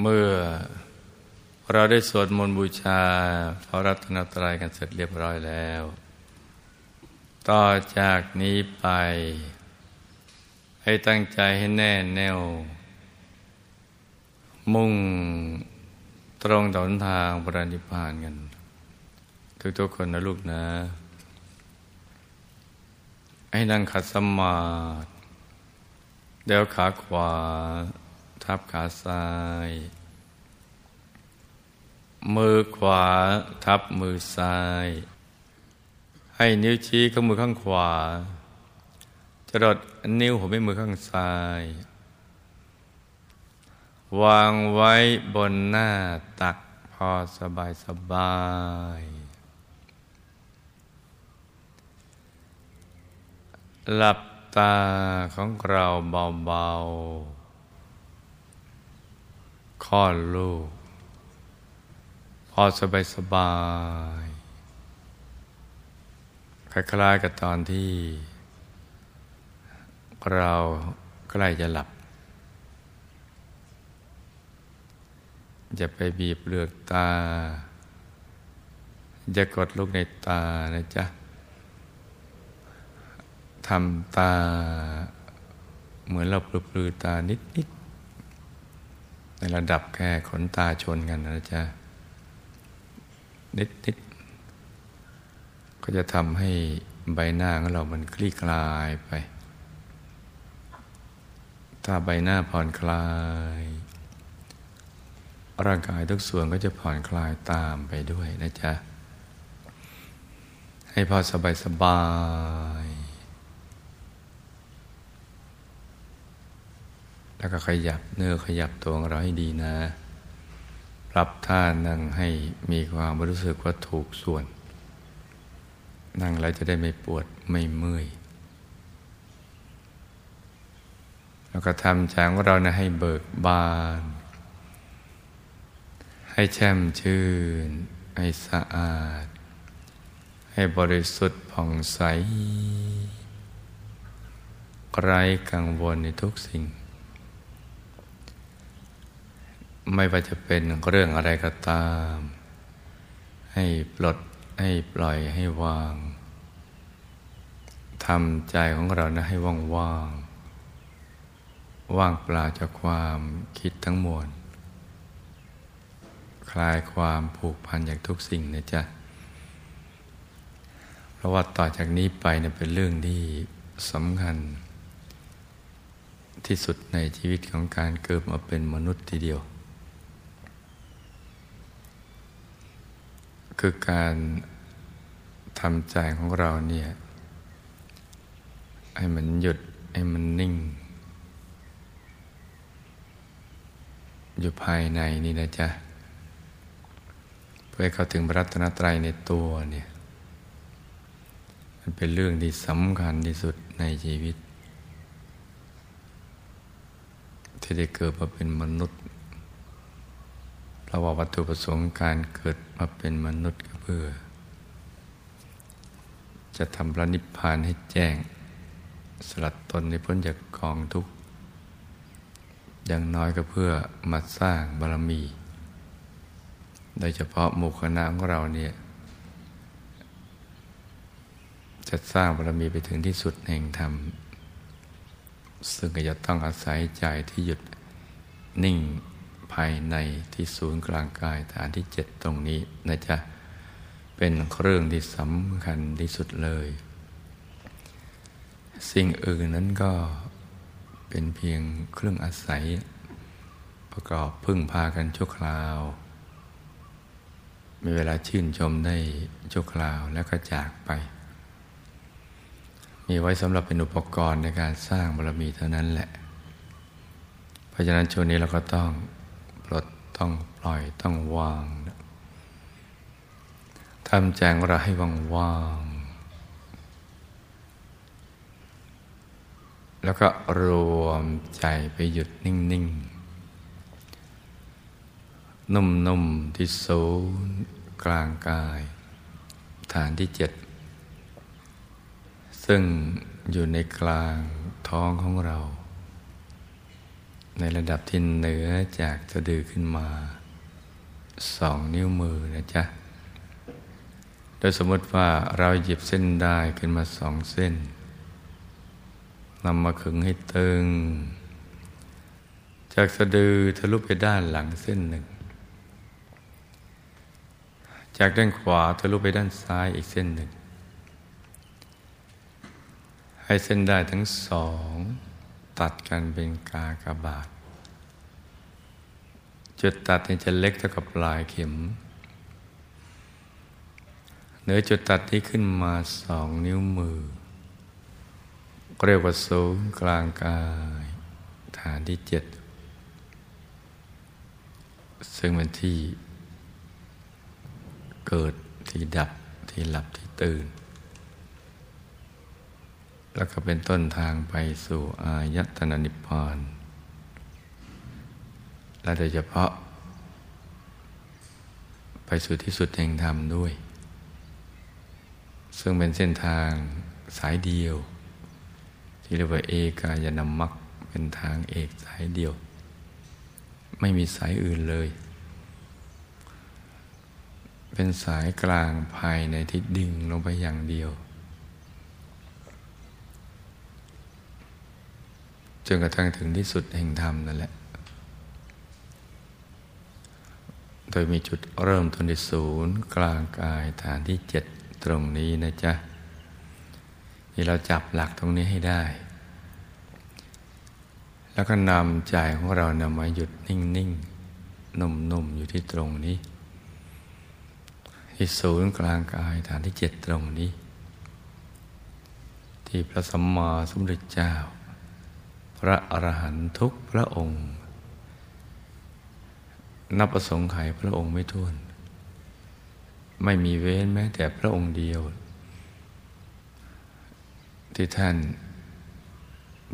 เมื่อเราได้สวดมนต์บูชาพระรัตนตรัยกันเสร็จเรียบร้อยแล้ว ต่อจากนี้ไป ให้ตั้งใจให้แน่แน่ว มุ่งตรงต่อทางปรินิพพานกัน ทุกๆคนนะลูกนะ ให้นั่งขัดสมาธิเดี๋ยวขาขวา ทับขาซ้าย มือขวาทับมือซ้าย ให้นิ้วชี้ข้างมือข้างขวาจรดนิ้วหัวแม่มือข้างซ้าย วางไว้บนหน้าตักพอสบายสบายหลับตาของเราเบาๆ ข้อลูก พอสบายสบายคล้ายๆกับตอนที่ เราใกล้จะหลับ จะไปบีบเลือกตา จะกดลูกในตานะจ๊ะทำตา เหมือนเราปลือตานิดๆ ในระดับแค่ขนตาชนกันนะจ๊ะ นิดๆก็จะทำให้ใบหน้าของเรามันคลี่คลายไป ถ้าใบหน้าผ่อนคลาย ร่างกายทุกส่วนก็จะผ่อนคลายตามไปด้วยนะจ๊ะ ให้พอสบายสบาย แล้วก็ขยับเนื้อขยับตัวของเราให้ดีนะ ปรับท่านั่งให้มีความรู้สึกว่าถูกส่วน นั่งแล้วจะได้ไม่ปวดไม่เมื่อย แล้วก็ทำใจของเรานะให้เบิกบาน ให้แช่มชื่น ให้สะอาด ให้บริสุทธิ์ผ่องใสไร้กังวลในทุกสิ่ง ไม่ว่าจะเป็นเรื่องอะไรก็ตาม ให้ปลดให้ปล่อยให้วางทำใจของเรานะให้ว่างว่าง ว่างเปล่าจากความคิดทั้งมวล คลายความผูกพันจากทุกสิ่งนะจ๊ะ เพราะว่าต่อจากนี้ไปเนี่ยเป็นเรื่องที่สำคัญ ที่สุดในชีวิตของการเกิดมาเป็นมนุษย์ทีเดียว คือการทำใจของเราเนี่ย ให้มันหยุด ให้มันนิ่ง อยู่ภายในนี่นะจ๊ะ เพื่อเข้าถึงพระรัตนตรัยในตัวเนี่ย มันเป็นเรื่องที่สำคัญที่สุดในชีวิต ที่ได้เกิดมาเป็นมนุษย์ ราว่าวัตถุประสงค์การเกิดมาเป็นมนุษย์ก็เพื่อ จะทำพระนิพพานให้แจ้ง สลัดตนในพ้นจากกองทุกข์อย่างน้อยก็เพื่อมาสร้างบารมี โดยเฉพาะหมู่คณะของเราเนี่ยจะสร้างบารมีไปถึงที่สุดแห่งธรรม ซึ่งก็จะต้องอาศัยใจที่หยุดนิ่ง ภายในที่ศูนย์กลางกายฐานที่เจ็ดตรงนี้นะจ๊ะ เป็นเครื่องที่สำคัญที่สุดเลย สิ่งอื่นนั้นก็เป็นเพียงเครื่องอาศัย ประกอบพึ่งพากันชั่วคราว มีเวลาชื่นชมได้ชั่วคราวแล้วก็จากไป มีไว้สำหรับเป็นอุปกรณ์ในการสร้างบารมีเท่านั้นแหละเพราะฉะนั้นช่วงนี้เราก็ต้อง ลดต้องปล่อยต้องวางทำแจงเราให้ว่างว่างแล้วก็รวมใจไปหยุดนิ่งๆ นุ่มๆ ที่ศูนย์กลางกาย ฐานที่เจ็ด ซึ่งอยู่ในกลางท้องของเรา ในระดับที่เหนือจากสะดือขึ้นมาสองนิ้วมือนะจ๊ะ โดยสมมติว่าเราหยิบเส้นได้ขึ้นมาสองเส้นนำมาขึงให้ตึง จากสะดือทะลุไปด้านหลังเส้นหนึ่ง จากด้านขวาทะลุไปด้านซ้ายอีกเส้นหนึ่ง ให้เส้นได้ทั้งสอง ตัดกันเป็นกากบาท จุดตัดนี่จะเล็กเท่ากับปลายเข็ม เหนือจุดตัดที่ขึ้นมาสองนิ้วมือเรียกว่าศูนย์กลางกาย ฐานที่เจ็ด ซึ่งเป็นที่เกิดที่ดับที่หลับที่ตื่น แล้วก็เป็นต้นทางไปสู่อายตนะนิพพาน และโดยเฉพาะ ไปสู่ที่สุดแห่งธรรมด้วย ซึ่งเป็นเส้นทางสายเดียว ที่เรียกว่าเอกายนามักเป็นทางเอกสายเดียว ไม่มีสายอื่นเลย เป็นสายกลางภายในที่ดิ่งลงไปอย่างเดียว จนกระทั่งถึงที่สุดแห่งธรรมนั่นแหละ โดยมีจุดเริ่มต้นที่ศูนย์กลางกายฐานที่เจ็ดตรงนี้นะจ๊ะที่เราจับหลักตรงนี้ให้ได้ แล้วก็นำใจของเรานำมาหยุดนิ่งๆนุ่มๆอยู่ที่ตรงนี้ ที่ศูนย์กลางกายฐานที่เจ็ดตรงนี้ ที่พระสัมมาสัมพุทธเจ้า พระอรหันตุกพระองค์ นับประสงค์ไขพระองค์ไม่ท้วน ไม่มีเว้นแม้แต่พระองค์เดียว ที่ท่าน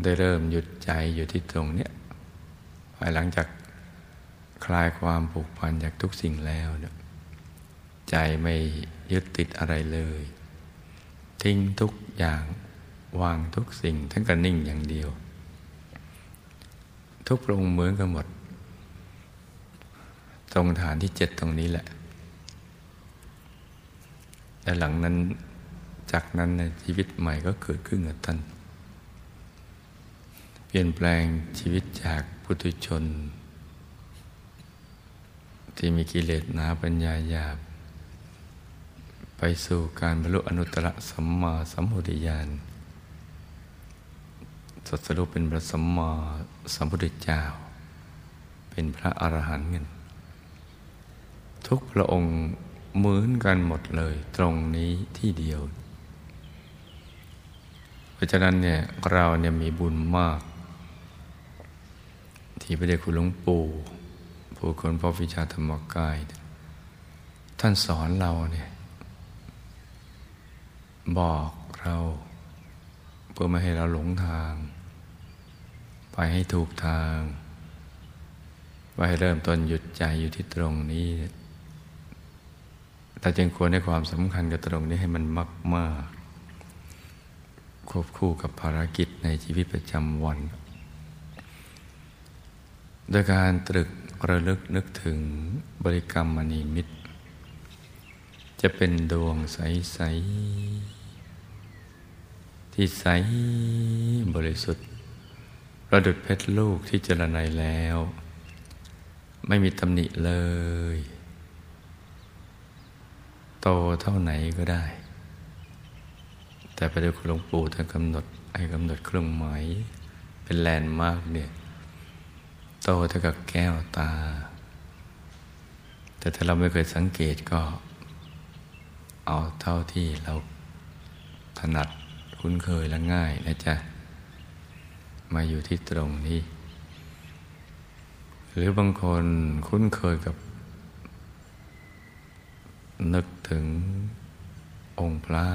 ได้เริ่มหยุดใจอยู่ที่ตรงเนี้ยภายหลังจากคลายความผูกพันจากทุกสิ่งแล้วเนี่ยใจไม่ยึดติดอะไรเลย ทิ้งทุกอย่างวางทุกสิ่งทั้งกระนิ่งอย่างเดียว ทุกพระองค์เหมือนกันหมด ตรงฐานที่เจ็ดตรงนี้แหละแต่หลังนั้นจากนั้นในชีวิตใหม่ก็เกิดขึ้นกับท่าน เปลี่ยนแปลงชีวิตจากพุทุชน ที่มีกิเลสหนาปัญญาหยาบ ไปสู่การบรรลุอนุตตรสัมมาสัมพุทธญาณ สดสรุปเป็นพระสัมมาสัมพุทธเจ้า เป็นพระอรหันต์เงินทุกพระองค์เหมือนกันหมดเลยตรงนี้ที่เดียว เพราะฉะนั้นเนี่ยเราเนี่ยมีบุญมาก ที่พระเดชคุณหลวงปู่ผู้คนพ่อวิชาธรรมกาย ท่านสอนเราเนี่ยบอกเรา เพื่อไม่ให้เราหลงทาง ไปให้ถูกทางไปให้เริ่มต้นหยุดใจอยู่ที่ตรงนี้แต่จึงควรให้ความสำคัญกับตรงนี้ให้มันมากมากควบคู่กับภารกิจในชีวิตประจำวัน โดยการตรึกระลึกนึกถึงบริกรรมมณีมิตร จะเป็นดวงใส ๆ ที่ใสบริสุทธิ์ ประดุจเพชรลูกที่เจียระไนแล้ว ไม่มีตำหนิเลย โตเท่าไหนก็ได้ แต่พระเดชคุณหลวงปู่ท่านกำหนดให้กำหนดเครื่องหมายเป็น landmark เนี่ย โตเท่ากับแก้วตา แต่ถ้าเราไม่เคยสังเกตก็ เอาเท่าที่เราถนัดคุ้นเคยและง่ายนะจ๊ะ มาอยู่ที่ตรงนี้ หรือบางคนคุ้นเคยกับ นึกถึงองค์พระ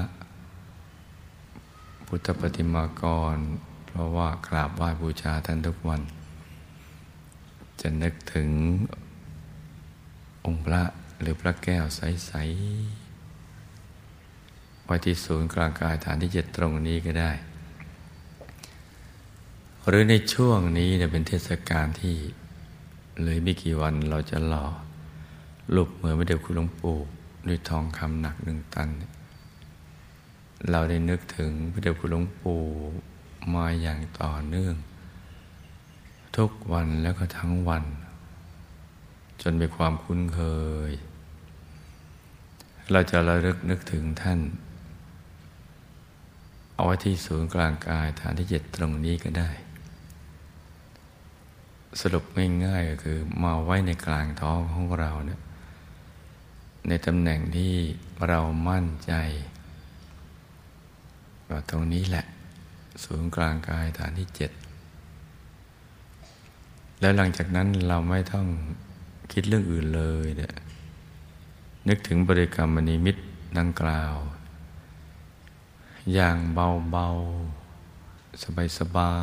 พุทธปฏิมากร เพราะว่ากราบไหว้บูชาท่านทุกวัน จะนึกถึงองค์พระหรือพระแก้วใส ๆ ไว้ที่ศูนย์กลางกายฐานที่เจ็ดตรงนี้ก็ได้ หรือในช่วงนี้เนี่ยเป็นเทศกาลที่เลยไม่กี่วันเราจะหล่อรูปเหมือนพระเดชคุณหลวงปู่ด้วยทองคำหนักหนึ่งตัน เราได้นึกถึงพระเดชคุณหลวงปู่มาอย่างต่อเนื่อง ทุกวันแล้วก็ทั้งวัน จนเป็นความคุ้นเคย เราจะระลึกนึกถึงท่าน เอาไว้ที่ศูนย์กลางกายฐานที่เจ็ดตรงนี้ก็ได้ สรุปง่ายๆก็คือมาไว้ในกลางท้องของเราเนี่ยในตำแหน่งที่เรามั่นใจว่าตรงนี้แหละ ศูนย์กลางกายฐานที่เจ็ดแล้วหลังจากนั้นเราไม่ต้องคิดเรื่องอื่นเลยเนี่ยนึกถึงบริกรรมมณีมิตรดังกล่าว อย่างเบาๆ สบา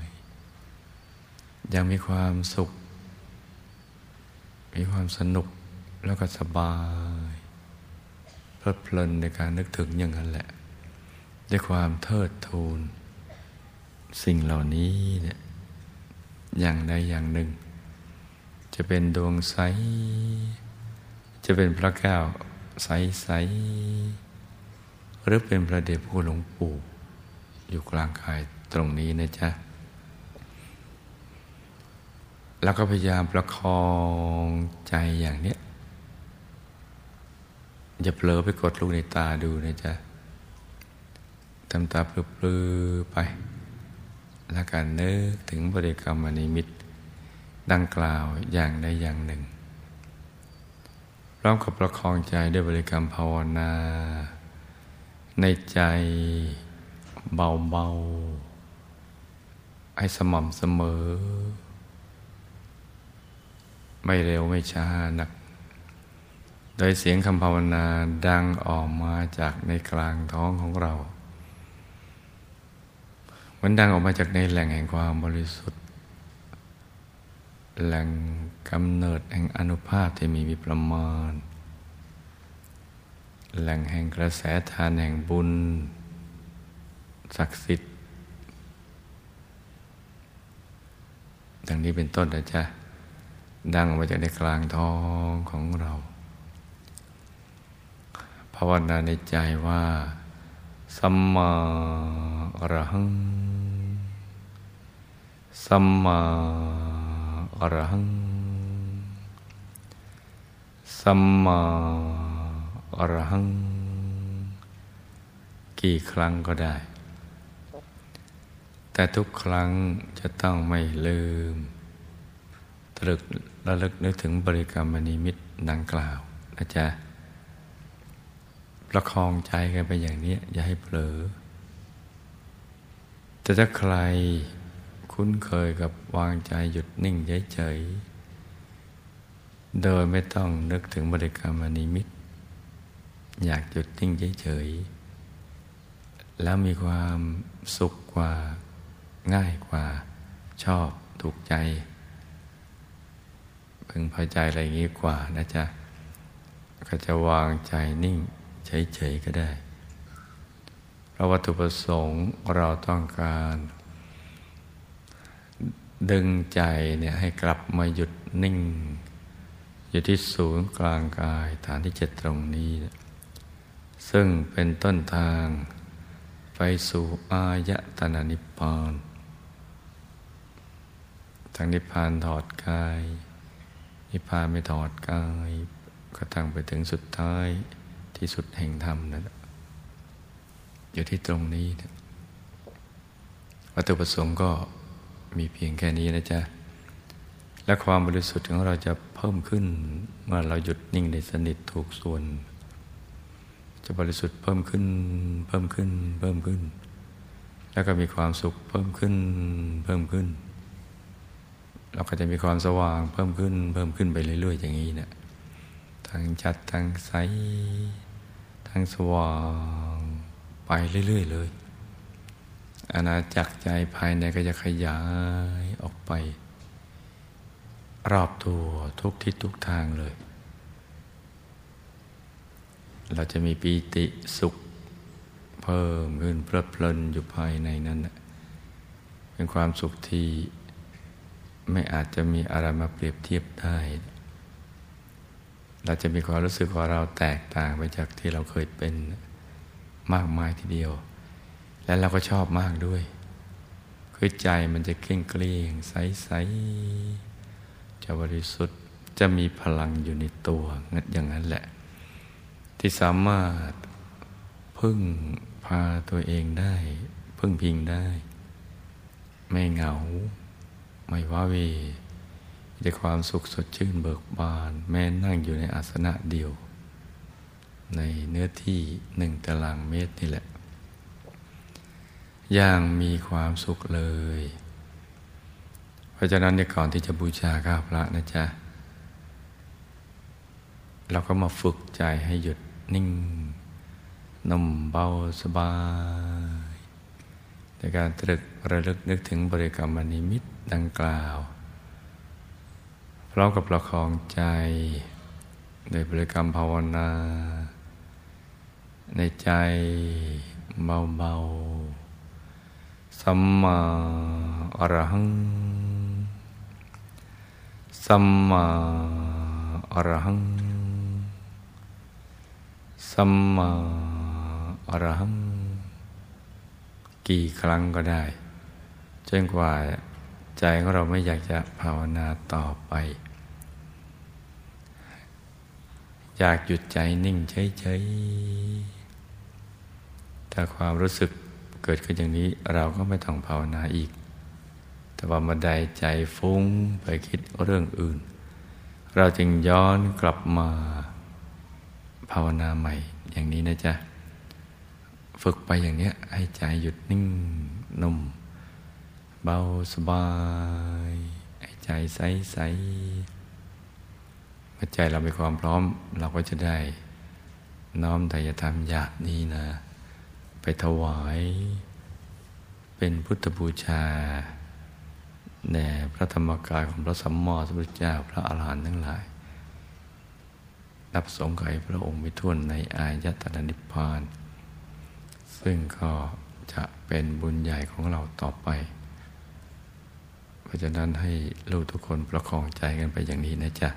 ยๆ ยังมีความสุข มีความสนุกแล้วก็สบาย เพลิดเพลินในการนึกถึงอย่างนั้นแหละ ด้วยความเทิดทูน สิ่งเหล่านี้เนี่ยอย่างใดอย่างหนึ่ง จะเป็นดวงใส จะเป็นพระแก้วใสใสหรือเป็นพระเดชพระหลวงปู่ อยู่กลางกายตรงนี้นะจ๊ะ แล้วก็พยายามประคองใจอย่างเนี้ยอย่าเผลอไปกดลูกในตาดูนะจ๊ะทำตาปลือๆไป แล้วการนึกถึงบริกรรมนิมิตดังกล่าวอย่างใดอย่างหนึ่งพร้อมกับประคองใจด้วยบริกรรมภาวนา ในใจเบาๆให้สม่ำเสมอ ไม่เร็วไม่ช้านัก โดยเสียงคำภาวนาดังออกมาจากในกลางท้องของเรามันดังออกมาจากในแหล่งแห่งความบริสุทธิ์ แหล่งกำเนิดแห่งอนุภาพที่มีมีประมาณ แหล่งแห่งกระแสทานแห่งบุญ ศักดิ์สิทธิ์ดังนี้เป็นต้นนะจ๊ะ ดังมาจากในกลางท้องของเราภาวนาในใจว่าสัมมาอรหังสัมมาอรหังสัมมาอรหัง กี่ครั้งก็ได้ แต่ทุกครั้งจะต้องไม่ลืม ตรึกระลึกนึกถึงบริกรรมนิมิตดังกล่าวนะจ๊ะประคองใจกันไปอย่างนี้ อย่าให้เผลอ แต่ถ้าใครคุ้นเคยกับวางใจหยุดนิ่งเฉยๆ โดยไม่ต้องนึกถึงบริกรรมนิมิต อยากหยุดนิ่งเฉยๆ แล้วมีความสุขกว่าง่ายกว่าชอบถูกใจ พึงพอใจอะไรอย่างนี้กว่านะจ๊ะก็จะวางใจนิ่งเฉยๆก็ได้ เพราะวัตถุประสงค์เราต้องการ ดึงใจเนี่ยให้กลับมาหยุดนิ่ง อยู่ที่ศูนย์กลางกายฐานที่เจ็ดตรงนี้ ซึ่งเป็นต้นทางไปสู่อายตนะนิพพานทางนิพพานถอดกาย นิพพานไม่ถอดกายก็ตั้งไปถึงสุดท้ายที่สุดแห่งธรรมนั่นอยู่ที่ตรงนี้นะวัตถุประสงค์ก็มีเพียงแค่นี้นะจ๊ะ และความบริสุทธิ์ของเราจะเพิ่มขึ้น เมื่อเราหยุดนิ่งในสนิทถูกส่วน จะบริสุทธิ์เพิ่มขึ้น เพิ่มขึ้น เพิ่มขึ้น แล้วก็มีความสุขเพิ่มขึ้น เพิ่มขึ้น เราก็จะมีความสว่างเพิ่มขึ้น เพิ่มขึ้นไปเรื่อย ๆ อย่างนี้เนะี่ยทั้งชัดทั้งใสทั้งสว่างไปเรื่อย ๆ เลยอาณาจักรใจภายในก็จะขยายออกไป รอบตัวทุกทิศทุกทางเลย เราจะมีปีติสุข เพิ่มขึ้นเพลิดเพลินอยู่ภายในนั้น เป็นความสุขที่ ไม่อาจจะมีอะไรมาเปรียบเทียบได้ เราจะมีความรู้สึกว่าเราแตกต่างไปจากที่เราเคยเป็นมากมายทีเดียว และเราก็ชอบมากด้วย คือใจมันจะเกลี้ยงเกลี้ยงใสใสจะบริสุทธิ์จะมีพลังอยู่ในตัวงั้นอย่างนั้นแหละ ที่สามารถพึ่งพาตัวเองได้ พึ่งพิงได้ ไม่เหงา ไม่ว้าเวมีแต่ความสุขสดชื่นเบิกบาน แม้นั่งอยู่ในอาสนะเดียว ในเนื้อที่หนึ่งตารางเมตรนี่แหละ อย่างมีความสุขเลย เพราะฉะนั้นในก่อนที่จะบูชาข้าพระนะจ๊ะ เราก็มาฝึกใจให้หยุดนิ่งนุ่มเบาสบาย ในการตรึกระลึกนึกถึงบริกรรมนิมิตดังกล่าว พร้อมกับประคองใจโดยบริกรรมภาวนา ในใจเบาๆสัมมาอรหัง สัมมาอรหัง สัมมาอรหัง กี่ครั้งก็ได้ จนกว่าใจของเราไม่อยากจะภาวนาต่อไป อยากหยุดใจนิ่งเฉยๆถ้าความรู้สึกเกิดขึ้นอย่างนี้เราก็ไม่ต้องภาวนาอีก แต่ว่ามาใดใจฟุ้งไปคิดเรื่องอื่น เราจึงย้อนกลับมาภาวนาใหม่อย่างนี้นะจ๊ะ ฝึกไปอย่างนี้ให้ใจหยุดนิ่งนุ่ม เบาสบาย ให้ใจใสใสเมื่อใจเรามีความพร้อม เราก็จะได้น้อมไตรธรรมหยาดนี้นะ ไปถวาย เป็นพุทธบูชาแด่พระธรรมกายของพระสัมมาสัมพุทธเจ้าพระอาหารหันต์ทั้งหลายรับสงไขพระองค์ไม่ท้วนในอายตนะนิพพาน ซึ่งก็จะเป็นบุญใหญ่ของเราต่อไป เพราะฉะนั้นให้ลูกทุกคนประคองใจกันไปอย่างนี้นะจ๊ะ